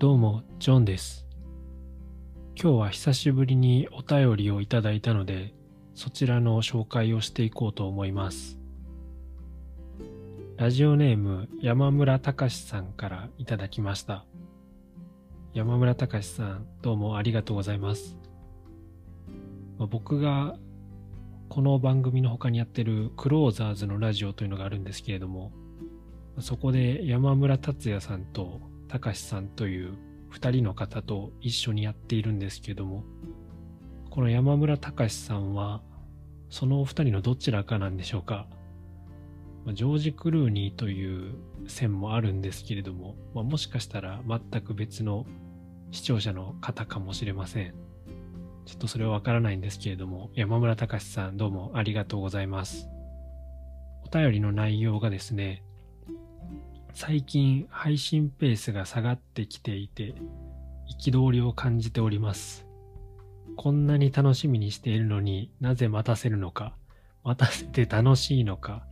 どうも、ジョンです。今日は久しぶりにお便りをいただいたので、そちらの紹介をしていこうと思います。ラジオネーム山村隆さんからいただきました。山村隆さん、どうもありがとうございます。まあ僕がこの番組の他にやってるクローザーズのラジオというのがあるんですけれども、そこで山村達也さんと高志さんという二人の方と一緒にやっているんですけども、この山村隆さんは、そのお二人のどちらかなんでしょうか。ジョージ・クルーニーという線もあるんですけれども、まあ、もしかしたら全く別の視聴者の方かもしれません。ちょっとそれはわからないんですけれども、山村隆さんどうもありがとうございます。お便りの内容がですね、最近配信ペースが下がってきていて、憤りを感じております。こんなに楽しみにしているのになぜ待たせるのか、待たせて楽しいのか、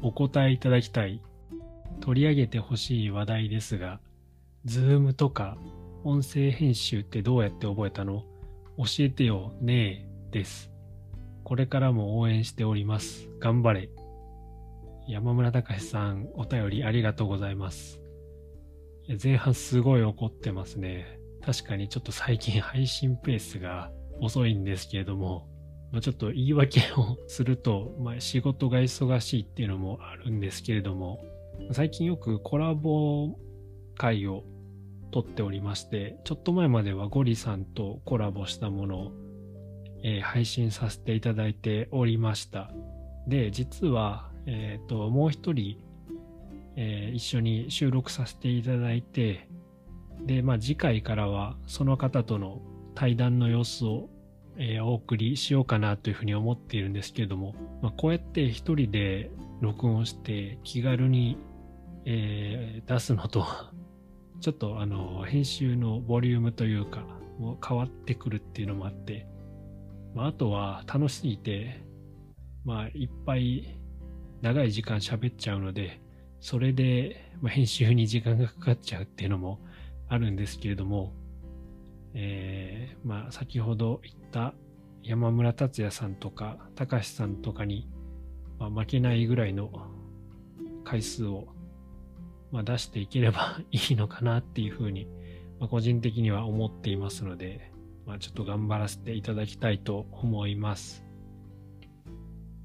お答えいただきたい。取り上げてほしい話題ですが、ズームとか音声編集ってどうやって覚えたの？教えてよねえです。これからも応援しております。頑張れ。山村隆さん、お便りありがとうございます。前半すごい怒ってますね。確かにちょっと最近配信ペースが遅いんですけれども、まあ、ちょっと言い訳をすると、まあ、仕事が忙しいっていうのもあるんですけれども、最近よくコラボ会を撮っておりまして、ちょっと前まではゴリさんとコラボしたものを、えー配信させていただいておりました。で、実は、えっ、と、もう一人、えー一緒に収録させていただいて、で、まあ次回からはその方との対談の様子を、えーお送りしようかなというふうに思っているんですけれども、まあ、こうやって一人で録音して気軽に、えー出すのとは、ちょっとあの、編集のボリュームというか、もう変わってくるっていうのもあって、まあ、あとは楽しすぎて、まあ、いっぱい長い時間喋っちゃうので、それで、ま、編集に時間がかかっちゃうっていうのもあるんですけれども、えーまあ、先ほど言った山村達也さんとか、高橋さんとかに、まあ、負けないぐらいの回数を、まあ、出していければ いいのかなっていうふうに、まあ、個人的には思っていますので、まあ、ちょっと頑張らせていただきたいと思います。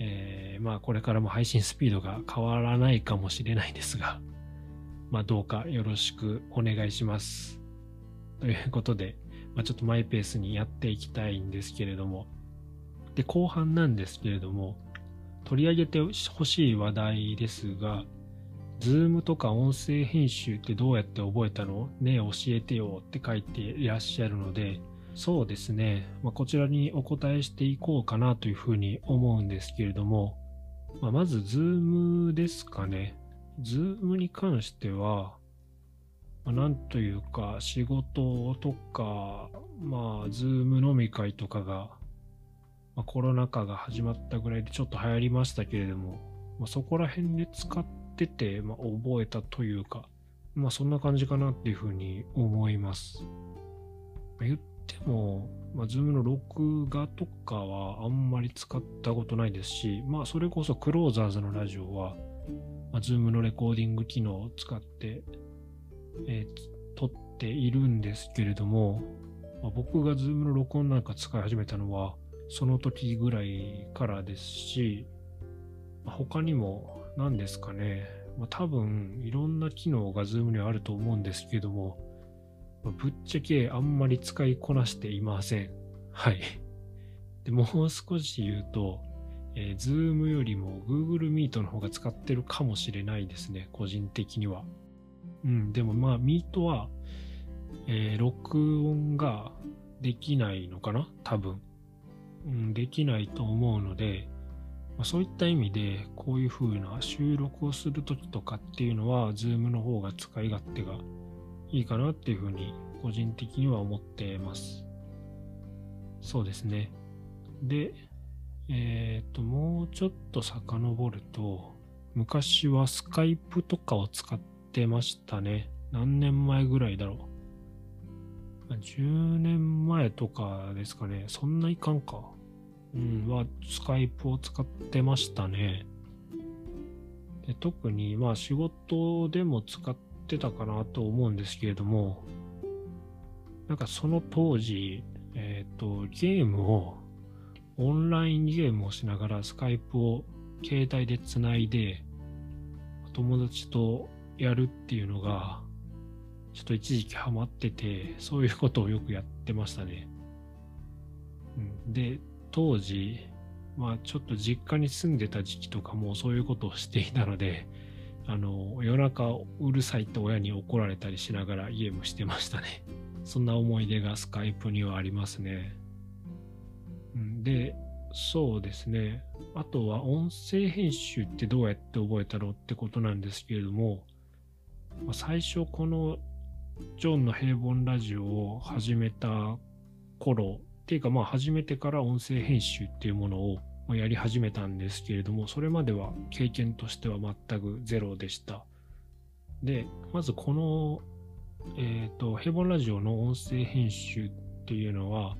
えーまあこれからも配信スピードが変わらないかもしれないですが、まあどうかよろしくお願いします。ということで、まあ、ちょっとマイペースにやっていきたいんですけれども、で、後半なんですけれども、取り上げてほしい話題ですが、 Zoom とか音声編集ってどうやって覚えたの？ねえ教えてよって書いていらっしゃるので、そうですね、まあ、こちらにお答えしていこうかなというふうに思うんですけれども、まあ、まず、 Zoom ですかね。 Zoom に関しては、まあなんというか、仕事とか、まあ、 Zoom 飲み会とかが、まあ、コロナ禍が始まったぐらいでちょっと流行りましたけれども、まあ、そこら辺で使ってて、まあ、覚えたというか、まあ、そんな感じかなっていうふうに思います。言っても、まあ、 Zoom の録画とかはあんまり使ったことないですし、まあ、それこそクローザーズのラジオは、まあ、 Zoom のレコーディング機能を使って、えー撮っているんですけれども、まあ、僕が Zoom の録音なんか使い始めたのは、その時ぐらいからですし、まあ他にも何ですかね、まあ、多分いろんな機能が Zoom にはあると思うんですけども、ぶっちゃけあんまり使いこなしていません。はい。でもう少し言うと、えー、Zoom よりも Google Meet の方が使ってるかもしれないですね、個人的には。うん、でもまあ Meet は、えー録音ができないのかな？多分。うん、できないと思うので、まあ、そういった意味で、こういう風な収録をするときとかっていうのは、Zoom の方が使い勝手がいいかなっていうふうに個人的には思ってます。そうですね。で、えっ、と、もうちょっと遡ると、昔はスカイプとかを使ってましたね。何年前ぐらいだろう。10年前とかですかね。そんないかんか。うん、は、スカイプを使ってましたね。で特に、まあ仕事でも使ってたかなと思うんですけれども、なんかその当時、えっ、ー、と、ゲームを、オンラインゲームをしながらスカイプを携帯でつないで、友達とやるっていうのが、ちょっと一時期ハマってて、そういうことをよくやってましたね。うん、で、当時、まあちょっと実家に住んでた時期とかもそういうことをしていたので、あの、夜中うるさいって親に怒られたりしながらゲームしてましたね。そんな思い出がスカイプにはありますね。で、そうですね。あとは音声編集ってどうやって覚えたのってことなんですけれども、最初このジョンの平凡ラジオを始めた頃っていうかまあ始めてから音声編集っていうものをやり始めたんですけれどもそれまでは経験としては全くゼロでしたでまずこのえっ、ー、と平凡ラジオの音声編集っていうのは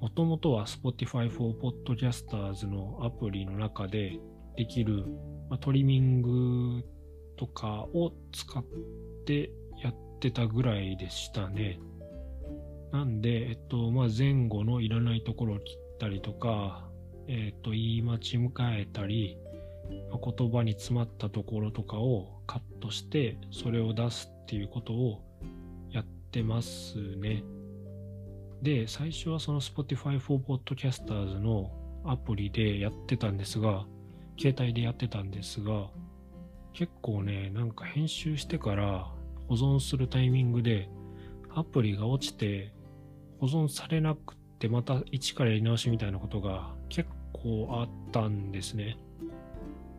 もともとは Spotify for Podcasters のアプリの中でできる、まあ、トリミングとかを使ってやってたぐらいでしたね。なんで、えっと、まあ、前後のいらないところを切ったりとか、えっと、言い間違えたり、言葉に詰まったところとかをカットして、それを出すっていうことをやってますね。で、最初はその Spotify for Podcasters のアプリでやってたんですが、携帯でやってたんですが、結構ね、なんか編集してから保存するタイミングでアプリが落ちて保存されなくてまた一からやり直しみたいなことが結構あったんですね。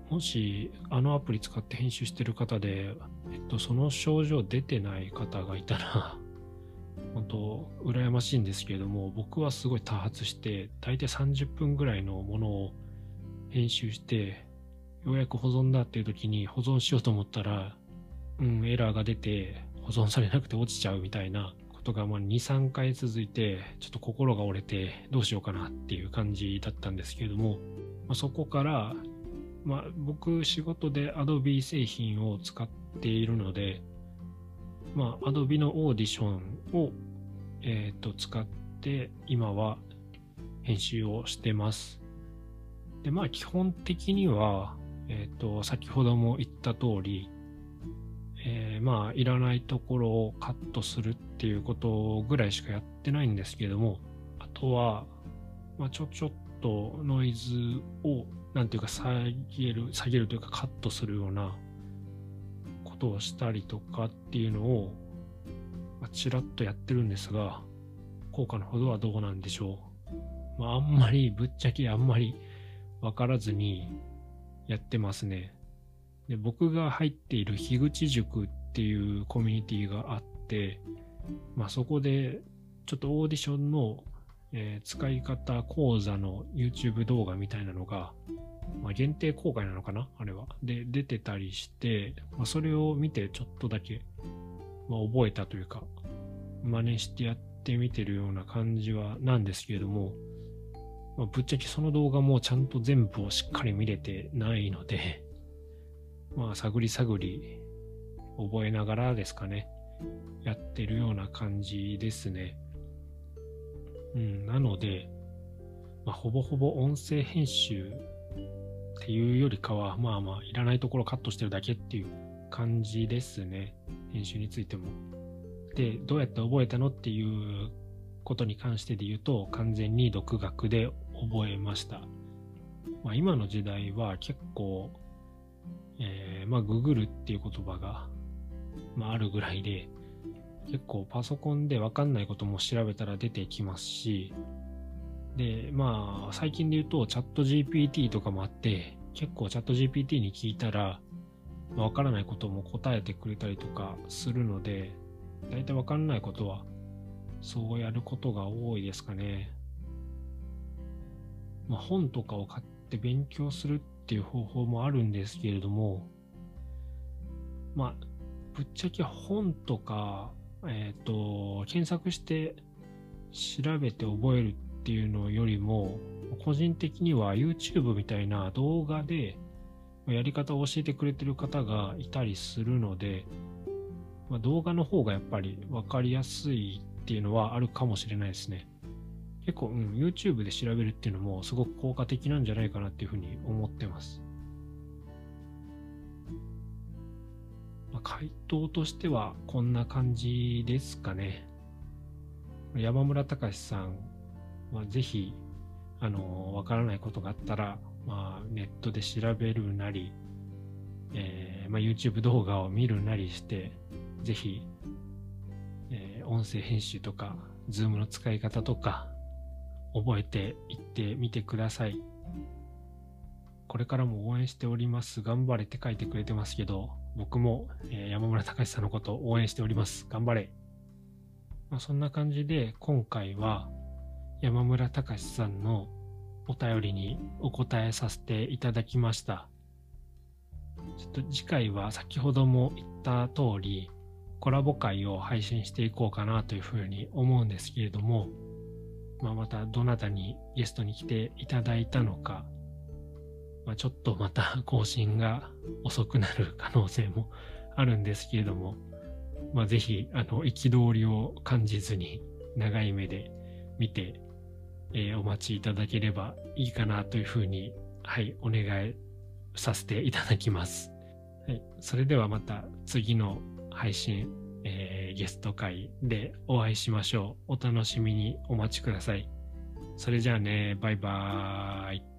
もしあのアプリ使って編集してる方で、えっと、その症状出てない方がいたら、本当羨ましいんですけれども、僕はすごい多発して、大体30分ぐらいのものを編集して、ようやく保存だっていう時に保存しようと思ったら、うん、エラーが出て保存されなくて落ちちゃうみたいなことがまあ2、3回続いて、ちょっと心が折れてどうしようかなっていう感じだったんですけれども、まあ、そこから、まあ、僕仕事で Adobe 製品を使っているので、まあ、Adobe のオーディションを、えー、と使って今は編集をしてます。で、まあ基本的には、えっ、ー、と、先ほども言った通り、えー、まあ、いらないところをカットするっていうことぐらいしかやってないんですけども、あとは、まあ、ちょちょっとノイズを、なんていうか、下げる、下げるというか、カットするようなことをしたりとかっていうのを、まあ、ちらっとやってるんですが、効果のほどはどうなんでしょう。まあ、あんまり、ぶっちゃけあんまりわからずにやってますね。で僕が入っている樋口塾っていうコミュニティがあって、まあ、そこでちょっとオーディションの、えー、使い方講座の YouTube 動画みたいなのが、まあ、限定公開なのかなあれは。で、出てたりして、まあ、それを見てちょっとだけ、まあ、覚えたというか、真似してやってみてるような感じはなんですけれども、まあ、ぶっちゃけその動画もちゃんと全部をしっかり見れてないので、まあ、探り探り覚えながらですかね、やってるような感じですね。うん、なので、まあ、ほぼほぼ音声編集っていうよりかは、まあまあ、いらないところカットしてるだけっていう感じですね。編集についても。で、どうやって覚えたのっていうことに関してで言うと、完全に独学で覚えました。まあ、今の時代は結構、えー、まあ、ググるっていう言葉が、まあ、あるぐらいで、結構パソコンでわかんないことも調べたら出てきますし、で、まあ、最近で言うと、チャット GPT とかもあって、結構チャット GPT に聞いたら、わからないことも答えてくれたりとかするので、大体わかんないことは、そうやることが多いですかね。まあ、本とかを買って勉強するっていう方法もあるんですけれども、まあ、ぶっちゃけ本とか、えっ、ー、と、検索して調べて覚えるっていうのよりも、個人的には YouTube みたいな動画でやり方を教えてくれてる方がいたりするので、まあ、動画の方がやっぱり分かりやすいっていうのはあるかもしれないですね。結構、うん、YouTube で調べるっていうのもすごく効果的なんじゃないかなっていうふうに思ってます。まあ、回答としてはこんな感じですかね。山村隆さんはぜひ、あの、わからないことがあったら、まあ、ネットで調べるなり、えー、まあ、YouTube 動画を見るなりして、ぜひ、えー、音声編集とか、Zoom の使い方とか、覚えていってみてください。これからも応援しております。頑張れって書いてくれてますけど、僕も、え、山村隆さんのことを応援しております。頑張れ。まあ、そんな感じで、今回は山村隆さんのお便りにお答えさせていただきました。ちょっと次回は先ほども言った通り、コラボ会を配信していこうかなというふうに思うんですけれども、まあ、またどなたにゲストに来ていただいたのか、まあ、ちょっとまた 更新が遅くなる可能性もあるんですけれども、まあ、ぜひ、あの、憤りを感じずに長い目で見てえー、お待ちいただければいいかなというふうに、はい、お願いさせていただきます。はい、それではまた次の配信、えー、ゲスト会でお会いしましょう。お楽しみにお待ちください。それじゃあね、バイバーイ。